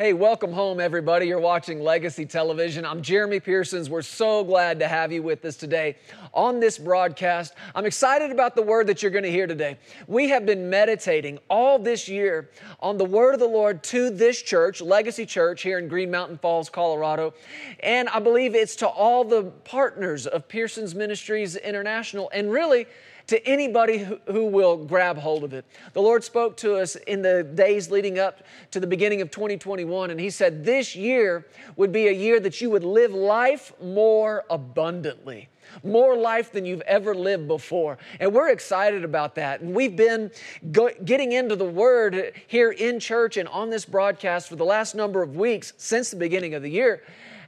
Hey, welcome home, everybody. You're watching Legacy Television. I'm Jeremy Pearsons. We're so glad to have you with us today on this broadcast. I'm excited about the word that you're going to hear today. We have been meditating all this year on the word of the Lord to this church, Legacy Church, here in Green Mountain Falls, Colorado. And I believe it's to all the partners of Pearsons Ministries International. And really, to anybody who, will grab hold of it. The Lord spoke to us in the days leading up to the beginning of 2021, and He said, This year would be a year that you would live life more abundantly more life than you've ever lived before. And we're excited about that. And we've been go- getting into the Word here in church and on this broadcast for the last number of weeks since the beginning of the year,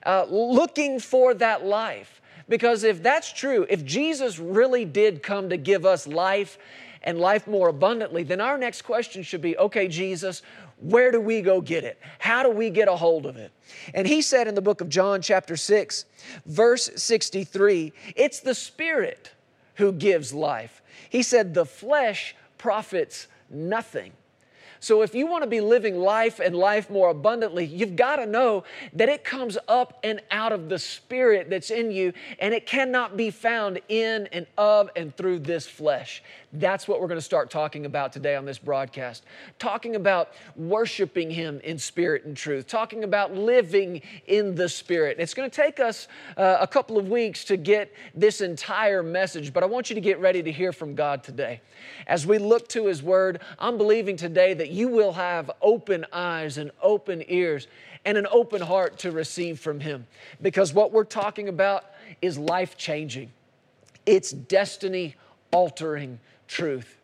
uh, looking for that life. Because if that's true, if Jesus really did come to give us life and life more abundantly, then our next question should be okay, Jesus, where do we go get it? How do we get a hold of it? And he said in the book of John, chapter 6, verse 63, it's the Spirit who gives life. He said, the flesh profits nothing. So if you want to be living life and life more abundantly, you've got to know that it comes up and out of the spirit that's in you, and it cannot be found in and of and through this flesh. That's what we're going to start talking about today on this broadcast. Talking about worshiping Him in spirit and truth, talking about living in the Spirit. It's going to take us uh, a couple of weeks to get this entire message, but I want you to get ready to hear from God today. As we look to His Word, I'm believing today that you will have open eyes and open ears and an open heart to receive from Him because what we're talking about is life changing, it's destiny altering truth.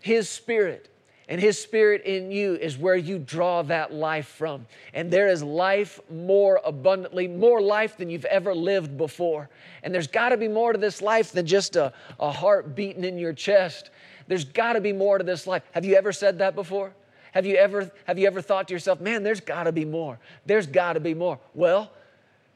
His Spirit and His Spirit in you is where you draw that life from. And there is life more abundantly, more life than you've ever lived before. And there's got to be more to this life than just a, a heart beating in your chest. There's got to be more to this life. Have you ever said that before? Have you ever, have you ever thought to yourself, man, there's got to be more? There's got to be more. Well,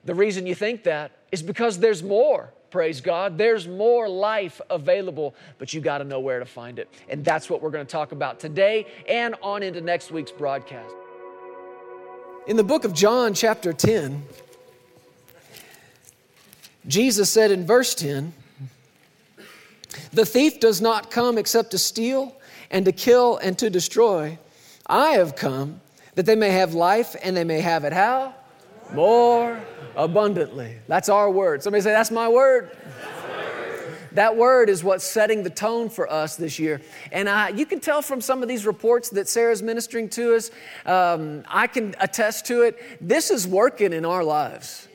the reason you think that is because there's more praise God. There's more life available, but you got to know where to find it. And that's what we're going to talk about today and on into next week's broadcast. In the book of John, chapter 10, Jesus said in verse 10, The thief does not come except to steal and to kill and to destroy. I have come that they may have life and they may have it how? More abundantly. That's our word. Somebody say, That's my word. That word is what's setting the tone for us this year. And I, you can tell from some of these reports that Sarah's ministering to us, um, I can attest to it. This is working in our lives.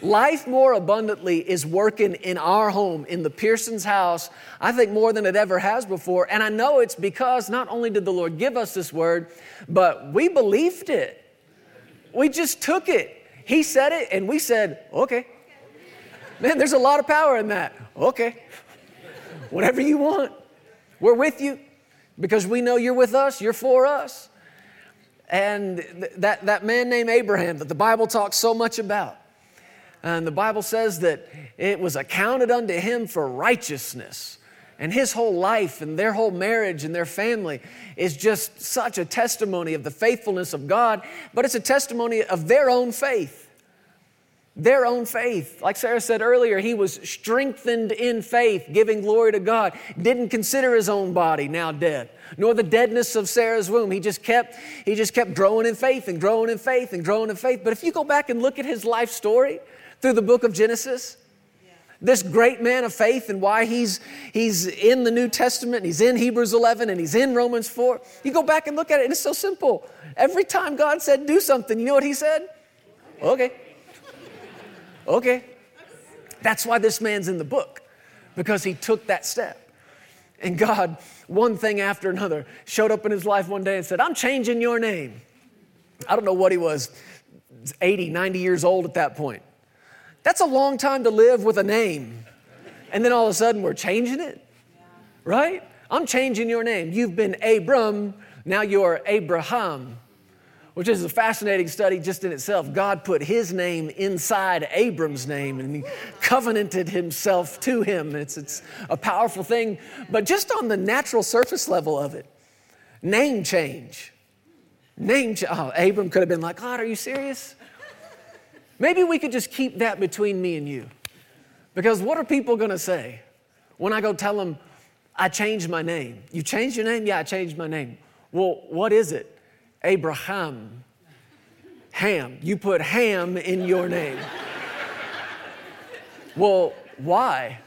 Life more abundantly is working in our home, in the Pearsons house, I think more than it ever has before. And I know it's because not only did the Lord give us this word, but we believed it. We just took it. He said it, and we said, okay. Man, there's a lot of power in that. Okay. Whatever you want. We're with you because we know you're with us, you're for us. And th- that, that man named Abraham that the Bible talks so much about, and the Bible says that it was accounted unto him for righteousness. And his whole life and their whole marriage and their family is just such a testimony of the faithfulness of God, but it's a testimony of their own faith. Their own faith. Like Sarah said earlier, he was strengthened in faith, giving glory to God. Didn't consider his own body now dead, nor the deadness of Sarah's womb. He just kept, he just kept growing in faith and growing in faith and growing in faith. But if you go back and look at his life story through the book of Genesis, this great man of faith and why he's, he's in the New Testament, he's in Hebrews 11, and he's in Romans 4. You go back and look at it, and it's so simple. Every time God said, do something, you know what he said? Okay. Okay. That's why this man's in the book, because he took that step. And God, one thing after another, showed up in his life one day and said, I'm changing your name. I don't know what he was, 80, 90 years old at that point. That's a long time to live with a name. And then all of a sudden we're changing it, right? I'm changing your name. You've been Abram, now you're Abraham, which is a fascinating study just in itself. God put his name inside Abram's name and he covenanted himself to him. It's, it's a powerful thing. But just on the natural surface level of it, name change Name, change. oh, Abram could have been like, God, are you serious? Maybe we could just keep that between me and you. Because what are people going to say when I go tell them, I changed my name? You changed your name? Yeah, I changed my name. Well, what is it? Abraham. Ham. You put Ham in your name. well, why?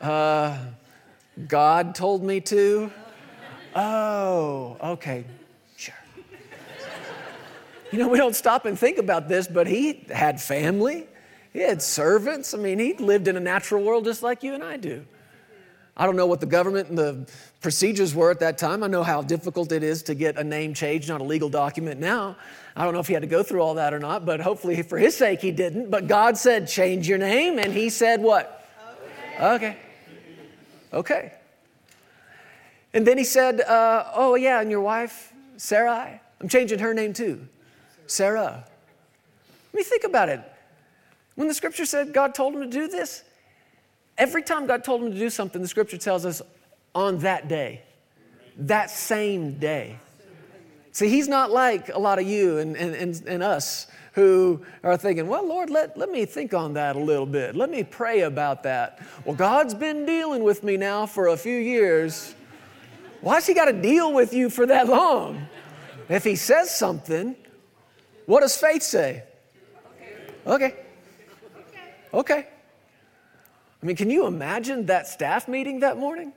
Uh, God told me to. Oh, okay. You know, we don't stop and think about this, but he had family, he had servants. I mean, he lived in a natural world just like you and I do. I don't know what the government and the procedures were at that time. I know how difficult it is to get a name changed on a legal document now. I don't know if he had to go through all that or not, but hopefully for his sake he didn't. But God said, change your name. And he said, what? Okay. Okay. okay. And then he said, uh, oh, yeah, and your wife, Sarai? I'm changing her name too. Sarah. Let me think about it. When the scripture said God told him to do this, every time God told him to do something, the scripture tells us on that day, that same day. See, he's not like a lot of you and, and, and, and us who are thinking, well, Lord, let, let me think on that a little bit. Let me pray about that. Well, God's been dealing with me now for a few years. Why's he got to deal with you for that long? If he says something, what does faith say? Okay. Okay. I mean, can you imagine that staff meeting that morning?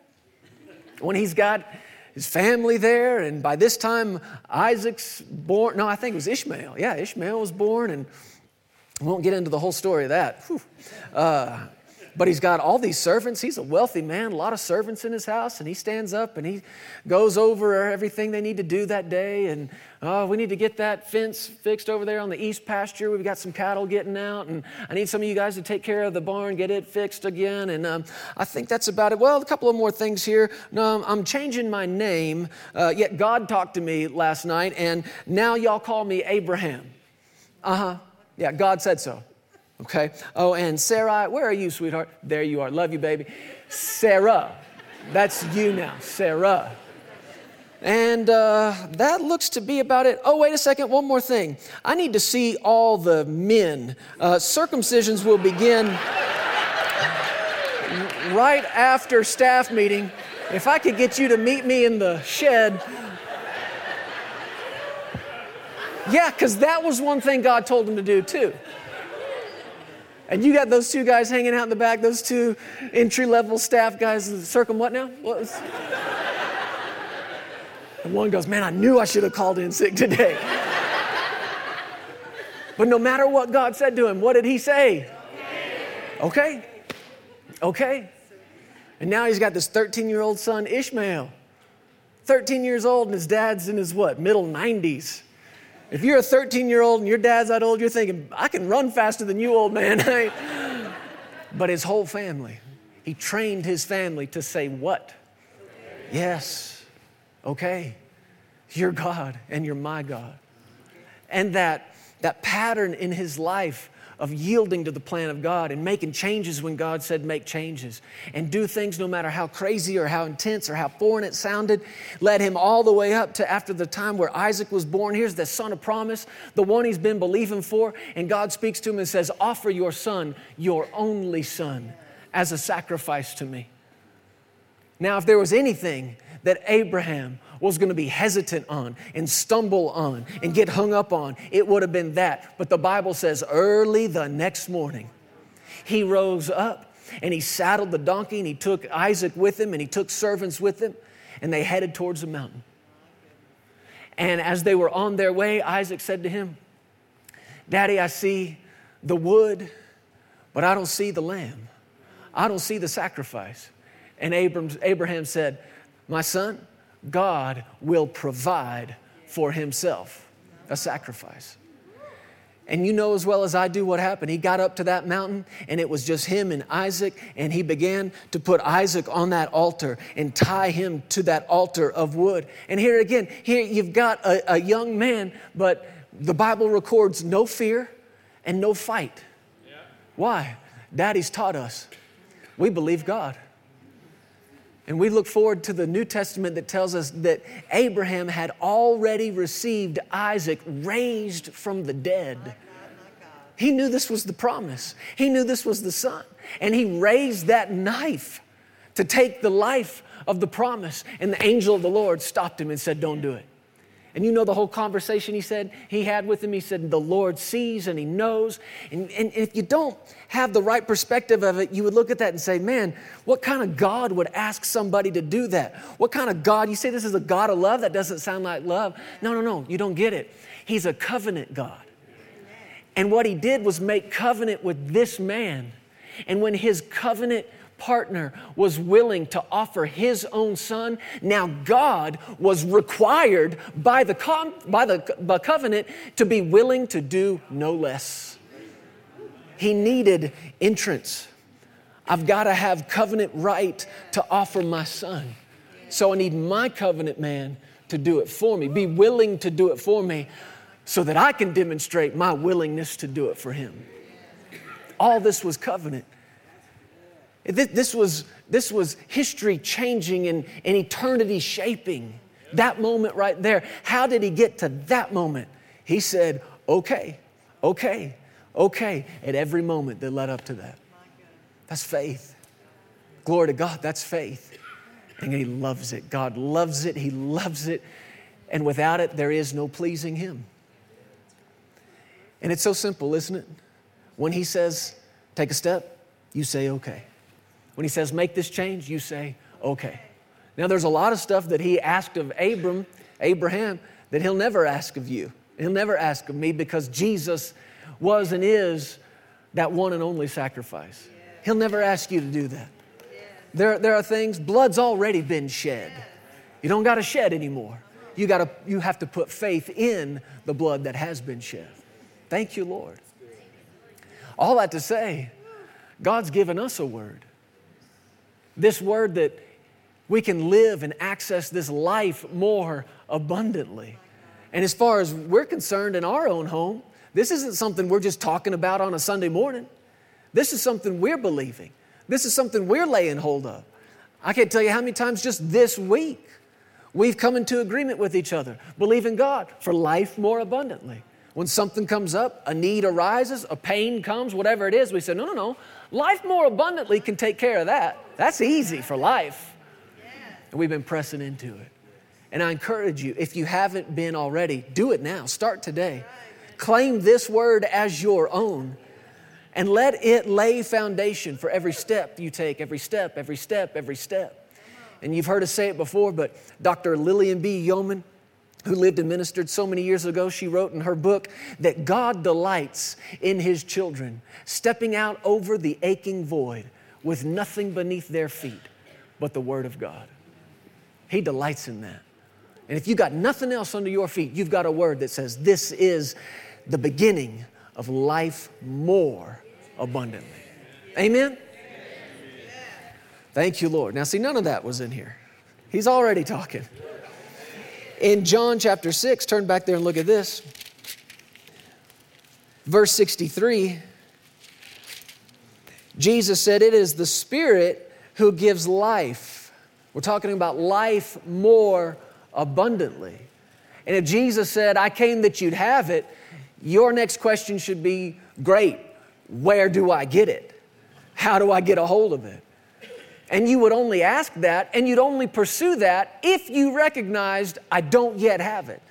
When he's got his family there, and by this time, Isaac's born. No, I think it was Ishmael. Yeah, Ishmael was born, and we won't get into the whole story of that. Uh, but he's got all these servants. He's a wealthy man, a lot of servants in his house, and he stands up and he goes over everything they need to do that day. And oh, we need to get that fence fixed over there on the east pasture. We've got some cattle getting out, and I need some of you guys to take care of the barn, get it fixed again. And um, I think that's about it. Well, a couple of more things here. No, I'm changing my name. Uh, yet God talked to me last night, and now y'all call me Abraham. Uh huh. Yeah, God said so. Okay. Oh, and Sarah, where are you, sweetheart? There you are. Love you, baby. Sarah. That's you now, Sarah. And uh, that looks to be about it. Oh, wait a second, one more thing. I need to see all the men. Uh, circumcisions will begin right after staff meeting. If I could get you to meet me in the shed. Yeah, because that was one thing God told him to do too. And you got those two guys hanging out in the back, those two entry level staff guys. Circum what now? What was... and one goes, Man, I knew I should have called in sick today. but no matter what God said to him, what did he say? Okay. Okay. And now he's got this 13 year old son, Ishmael. 13 years old, and his dad's in his what, middle 90s. If you're a 13 year old and your dad's that old, you're thinking, I can run faster than you, old man. but his whole family, he trained his family to say, What? Yes, okay. You're God and you're my God. And that, that pattern in his life of yielding to the plan of God and making changes when God said make changes and do things no matter how crazy or how intense or how foreign it sounded, led him all the way up to after the time where Isaac was born. Here's the son of promise, the one he's been believing for. And God speaks to him and says, Offer your son, your only son, as a sacrifice to me. Now, if there was anything that Abraham was going to be hesitant on and stumble on and get hung up on, it would have been that. But the Bible says early the next morning, he rose up and he saddled the donkey and he took Isaac with him and he took servants with him and they headed towards the mountain. And as they were on their way, Isaac said to him, Daddy, I see the wood, but I don't see the lamb. I don't see the sacrifice. And Abraham said, My son, God will provide for himself a sacrifice. And you know as well as I do what happened. He got up to that mountain, and it was just him and Isaac, and he began to put Isaac on that altar and tie him to that altar of wood. And here again, here you've got a, a young man, but the Bible records no fear and no fight. Yeah. Why? Daddy's taught us we believe God. And we look forward to the New Testament that tells us that Abraham had already received Isaac raised from the dead. He knew this was the promise, he knew this was the son. And he raised that knife to take the life of the promise. And the angel of the Lord stopped him and said, Don't do it. And you know the whole conversation he said he had with him. He said, The Lord sees and he knows. And, and if you don't have the right perspective of it, you would look at that and say, Man, what kind of God would ask somebody to do that? What kind of God? You say this is a God of love? That doesn't sound like love. No, no, no, you don't get it. He's a covenant God. And what he did was make covenant with this man. And when his covenant partner was willing to offer his own son, now God was required by the, by the by covenant to be willing to do no less. He needed entrance. I've got to have covenant right to offer my son. So I need my covenant man to do it for me, be willing to do it for me so that I can demonstrate my willingness to do it for him. All this was covenant. This was, this was history changing and, and eternity shaping. That moment right there. How did he get to that moment? He said, okay, okay, okay, at every moment that led up to that. That's faith. Glory to God, that's faith. And he loves it. God loves it. He loves it. And without it, there is no pleasing him. And it's so simple, isn't it? When he says, take a step, you say, okay. When he says, make this change, you say, okay. Now, there's a lot of stuff that he asked of Abram, Abraham, that he'll never ask of you. He'll never ask of me because Jesus was and is that one and only sacrifice. He'll never ask you to do that. There, there are things, blood's already been shed. You don't got to shed anymore. You, gotta, you have to put faith in the blood that has been shed. Thank you, Lord. All that to say, God's given us a word. This word that we can live and access this life more abundantly. And as far as we're concerned in our own home, this isn't something we're just talking about on a Sunday morning. This is something we're believing. This is something we're laying hold of. I can't tell you how many times just this week we've come into agreement with each other, believing God for life more abundantly. When something comes up, a need arises, a pain comes, whatever it is, we say, no, no, no, life more abundantly can take care of that. That's easy for life. And we've been pressing into it. And I encourage you, if you haven't been already, do it now. Start today. Claim this word as your own and let it lay foundation for every step you take, every step, every step, every step. And you've heard us say it before, but Dr. Lillian B. Yeomans, who lived and ministered so many years ago, she wrote in her book that God delights in his children, stepping out over the aching void with nothing beneath their feet but the Word of God. He delights in that. And if you got nothing else under your feet, you've got a word that says, This is the beginning of life more abundantly. Amen? Thank you, Lord. Now, see, none of that was in here. He's already talking. In John chapter 6, turn back there and look at this. Verse 63 Jesus said, It is the Spirit who gives life. We're talking about life more abundantly. And if Jesus said, I came that you'd have it, your next question should be great, where do I get it? How do I get a hold of it? And you would only ask that and you'd only pursue that if you recognized, I don't yet have it.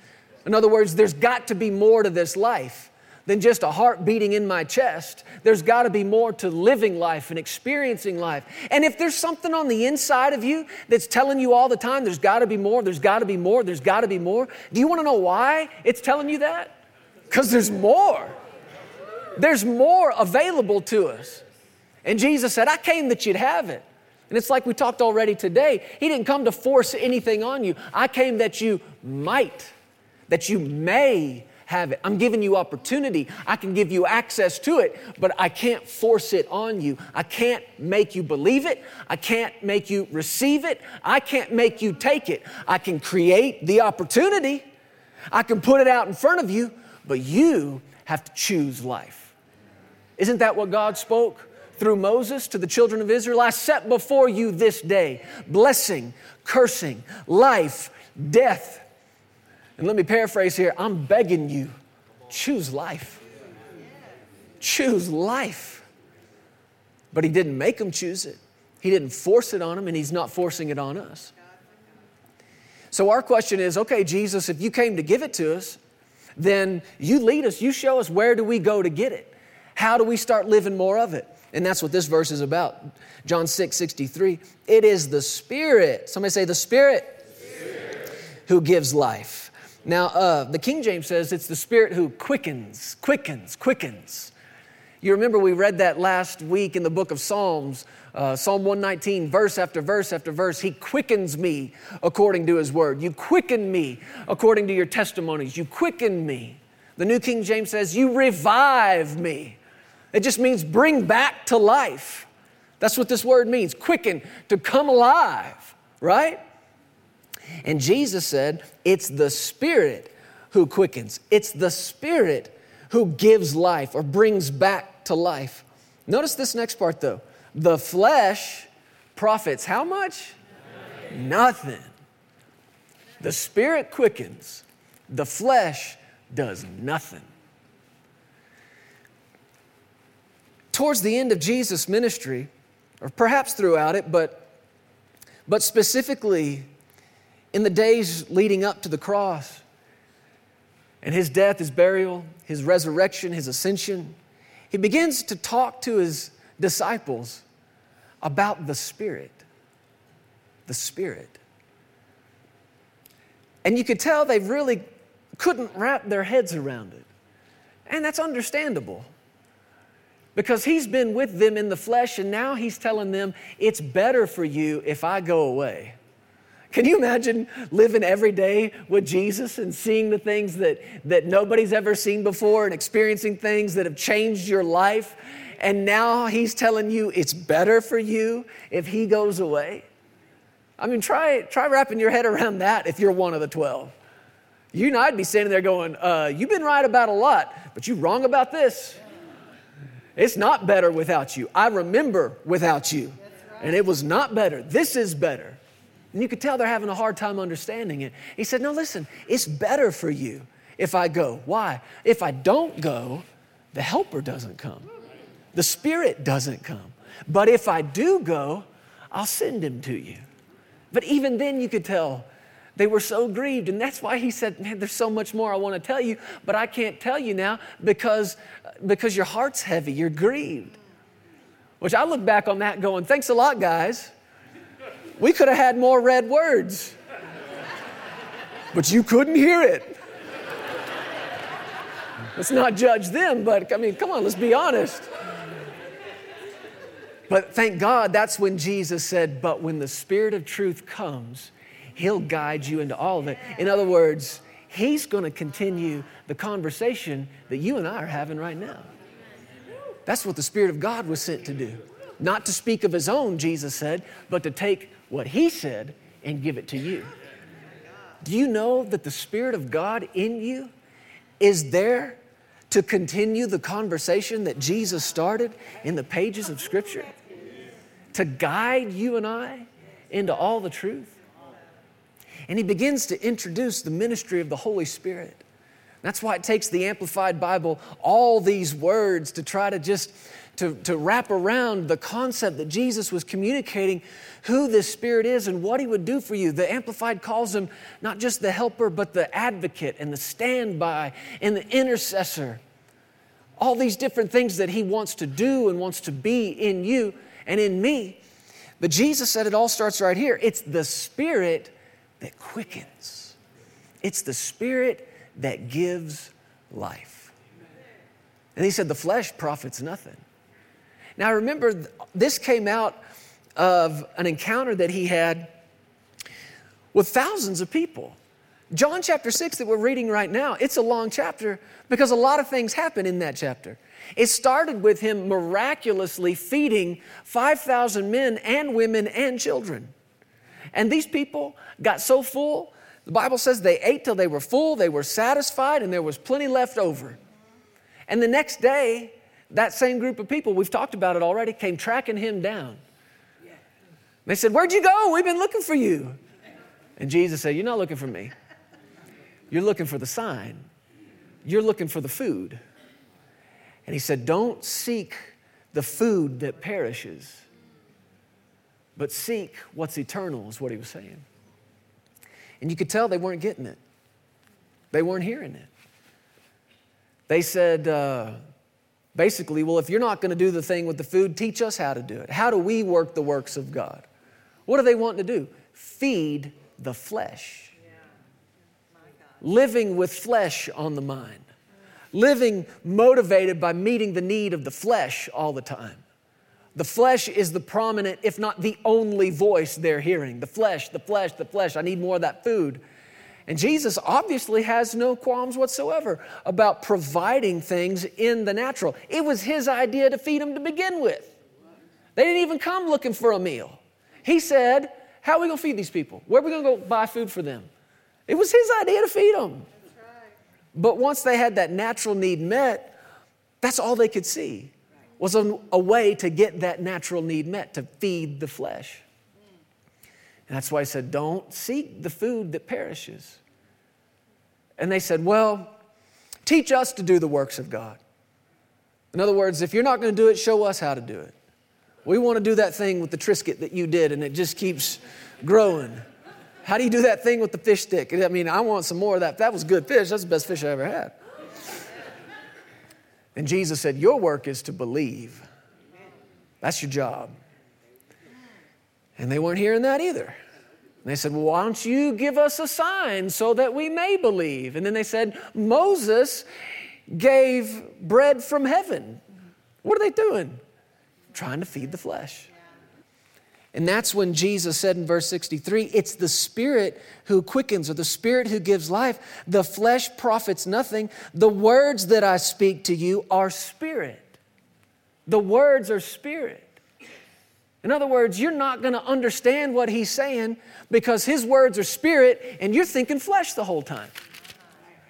In other words, there's got to be more to this life than just a heart beating in my chest. There's got to be more to living life and experiencing life. And if there's something on the inside of you that's telling you all the time, there's got to be more, there's got to be more, there's got to be more, do you want to know why it's telling you that? Because there's more. There's more available to us. And Jesus said, I came that you'd have it. And it's like we talked already today. He didn't come to force anything on you. I came that you might, that you may have it. I'm giving you opportunity. I can give you access to it, but I can't force it on you. I can't make you believe it. I can't make you receive it. I can't make you take it. I can create the opportunity. I can put it out in front of you, but you have to choose life. Isn't that what God spoke through Moses to the children of Israel I set before you this day blessing, cursing, life, death. And let me paraphrase here I'm begging you, choose life. Choose life. But he didn't make them choose it, he didn't force it on them, and he's not forcing it on us. So our question is okay, Jesus, if you came to give it to us, then you lead us, you show us where do we go to get it? How do we start living more of it? And that's what this verse is about. John 6 63. It is the Spirit. Somebody say, the Spirit, Spirit. who gives life. Now, uh, the King James says it's the Spirit who quickens, quickens, quickens. You remember we read that last week in the book of Psalms, uh, Psalm 119, verse after verse after verse. He quickens me according to his word. You quicken me according to your testimonies. You quicken me. The New King James says, You revive me. It just means bring back to life. That's what this word means quicken, to come alive, right? And Jesus said, It's the Spirit who quickens, it's the Spirit who gives life or brings back to life. Notice this next part though. The flesh profits how much? Nothing. Nothing. The Spirit quickens, the flesh does nothing. Towards the end of Jesus' ministry, or perhaps throughout it, but, but specifically in the days leading up to the cross and his death, his burial, his resurrection, his ascension, he begins to talk to his disciples about the Spirit. The Spirit. And you could tell they really couldn't wrap their heads around it. And that's understandable because he's been with them in the flesh and now he's telling them it's better for you if I go away. Can you imagine living every day with Jesus and seeing the things that, that nobody's ever seen before and experiencing things that have changed your life? And now he's telling you it's better for you if he goes away? I mean, try, try wrapping your head around that if you're one of the 12. You and I'd be standing there going, uh, You've been right about a lot, but you're wrong about this. It's not better without you. I remember without you, and it was not better. This is better. And you could tell they're having a hard time understanding it. He said, No, listen, it's better for you if I go. Why? If I don't go, the helper doesn't come, the Spirit doesn't come. But if I do go, I'll send him to you. But even then, you could tell they were so grieved. And that's why he said, Man, there's so much more I want to tell you, but I can't tell you now because, because your heart's heavy, you're grieved. Which I look back on that going, Thanks a lot, guys. We could have had more red words, but you couldn't hear it. Let's not judge them, but I mean, come on, let's be honest. But thank God that's when Jesus said, But when the Spirit of truth comes, He'll guide you into all of it. In other words, He's going to continue the conversation that you and I are having right now. That's what the Spirit of God was sent to do. Not to speak of His own, Jesus said, but to take what He said and give it to you. Do you know that the Spirit of God in you is there to continue the conversation that Jesus started in the pages of Scripture? To guide you and I into all the truth? And he begins to introduce the ministry of the Holy Spirit. That's why it takes the Amplified Bible all these words to try to just to, to wrap around the concept that Jesus was communicating who this Spirit is and what He would do for you. The Amplified calls Him not just the helper, but the advocate and the standby and the intercessor. All these different things that He wants to do and wants to be in you and in me. But Jesus said it all starts right here. It's the Spirit that quickens, it's the Spirit that gives life. And He said, the flesh profits nothing. Now, remember, this came out of an encounter that he had with thousands of people. John chapter 6 that we're reading right now, it's a long chapter because a lot of things happen in that chapter. It started with him miraculously feeding 5,000 men and women and children. And these people got so full, the Bible says they ate till they were full, they were satisfied, and there was plenty left over. And the next day, that same group of people, we've talked about it already, came tracking him down. They said, Where'd you go? We've been looking for you. And Jesus said, You're not looking for me. You're looking for the sign. You're looking for the food. And he said, Don't seek the food that perishes, but seek what's eternal, is what he was saying. And you could tell they weren't getting it, they weren't hearing it. They said, uh, basically, well, if you're not going to do the thing with the food, teach us how to do it. How do we work the works of God? What are they wanting to do? Feed the flesh. Living with flesh on the mind. Living motivated by meeting the need of the flesh all the time. The flesh is the prominent, if not the only voice they're hearing. The flesh, the flesh, the flesh. I need more of that food. And Jesus obviously has no qualms whatsoever about providing things in the natural. It was his idea to feed them to begin with. They didn't even come looking for a meal. He said, How are we going to feed these people? Where are we going to go buy food for them? It was his idea to feed them. But once they had that natural need met, that's all they could see was a, a way to get that natural need met, to feed the flesh. And that's why I said, don't seek the food that perishes. And they said, well, teach us to do the works of God. In other words, if you're not going to do it, show us how to do it. We want to do that thing with the Triscuit that you did, and it just keeps growing. How do you do that thing with the fish stick? I mean, I want some more of that. That was good fish. That's the best fish I ever had. And Jesus said, Your work is to believe. That's your job. And they weren't hearing that either. And they said, Well, why don't you give us a sign so that we may believe? And then they said, Moses gave bread from heaven. What are they doing? Trying to feed the flesh. And that's when Jesus said in verse 63 it's the Spirit who quickens or the Spirit who gives life. The flesh profits nothing. The words that I speak to you are spirit. The words are spirit. In other words, you're not going to understand what he's saying because his words are spirit and you're thinking flesh the whole time.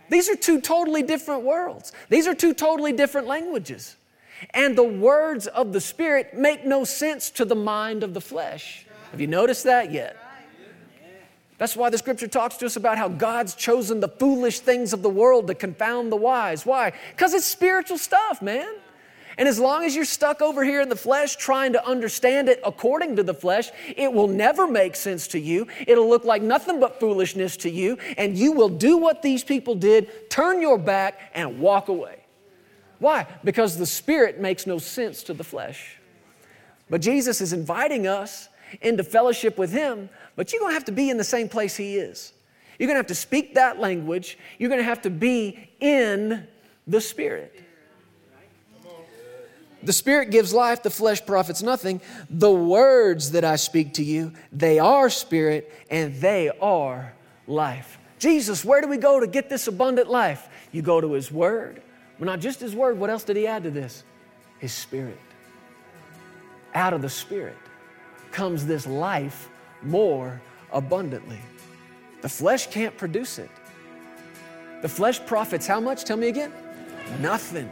These are two totally different worlds, these are two totally different languages. And the words of the Spirit make no sense to the mind of the flesh. Have you noticed that yet? That's why the scripture talks to us about how God's chosen the foolish things of the world to confound the wise. Why? Because it's spiritual stuff, man. And as long as you're stuck over here in the flesh trying to understand it according to the flesh, it will never make sense to you. It'll look like nothing but foolishness to you, and you will do what these people did turn your back and walk away. Why? Because the spirit makes no sense to the flesh. But Jesus is inviting us into fellowship with Him, but you're gonna have to be in the same place He is. You're gonna have to speak that language, you're gonna have to be in the Spirit. The Spirit gives life, the flesh profits nothing. The words that I speak to you, they are spirit and they are life. Jesus, where do we go to get this abundant life? You go to His Word, but not just His Word, what else did He add to this? His Spirit. Out of the Spirit comes this life more abundantly. The flesh can't produce it. The flesh profits how much? Tell me again. Nothing.